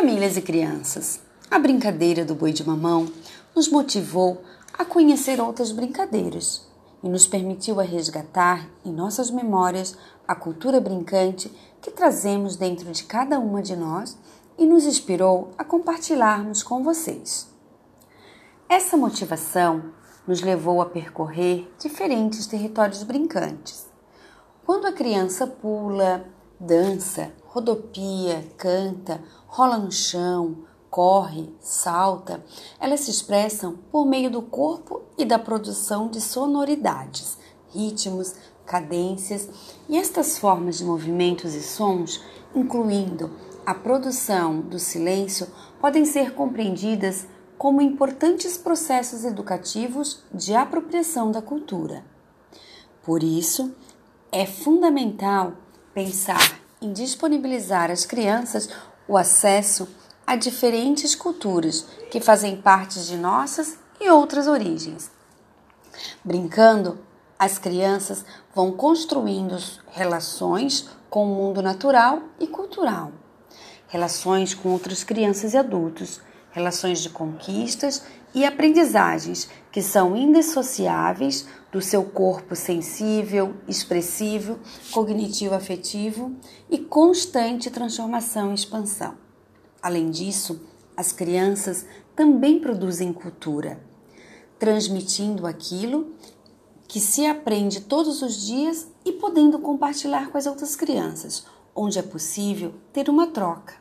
Famílias e crianças, a brincadeira do boi de mamão nos motivou a conhecer outras brincadeiras e nos permitiu a resgatar em nossas memórias a cultura brincante que trazemos dentro de cada uma de nós e nos inspirou a compartilharmos com vocês. Essa motivação nos levou a percorrer diferentes territórios brincantes. Quando a criança pula, dança, rodopia, canta, rola no chão, corre, salta, elas se expressam por meio do corpo e da produção de sonoridades, ritmos, cadências e estas formas de movimentos e sons, incluindo a produção do silêncio, podem ser compreendidas como importantes processos educativos de apropriação da cultura. Por isso, é fundamental pensar em disponibilizar às crianças o acesso a diferentes culturas que fazem parte de nossas e outras origens. Brincando, as crianças vão construindo relações com o mundo natural e cultural, relações com outras crianças e adultos, relações de conquistas e aprendizagens que são indissociáveis do seu corpo sensível, expressivo, cognitivo afetivo e constante transformação e expansão. Além disso, as crianças também produzem cultura, transmitindo aquilo que se aprende todos os dias e podendo compartilhar com as outras crianças, onde é possível ter uma troca.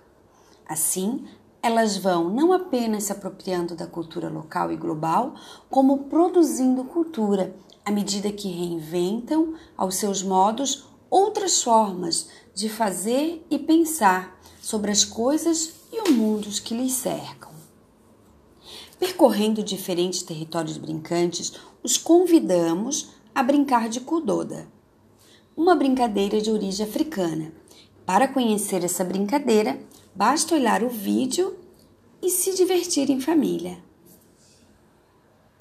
Assim, elas vão não apenas se apropriando da cultura local e global, como produzindo cultura à medida que reinventam aos seus modos outras formas de fazer e pensar sobre as coisas e o mundo que lhes cercam. Percorrendo diferentes territórios brincantes, os convidamos a brincar de kudoda, uma brincadeira de origem africana. Para conhecer essa brincadeira, Basta olhar o vídeo e se divertir em família.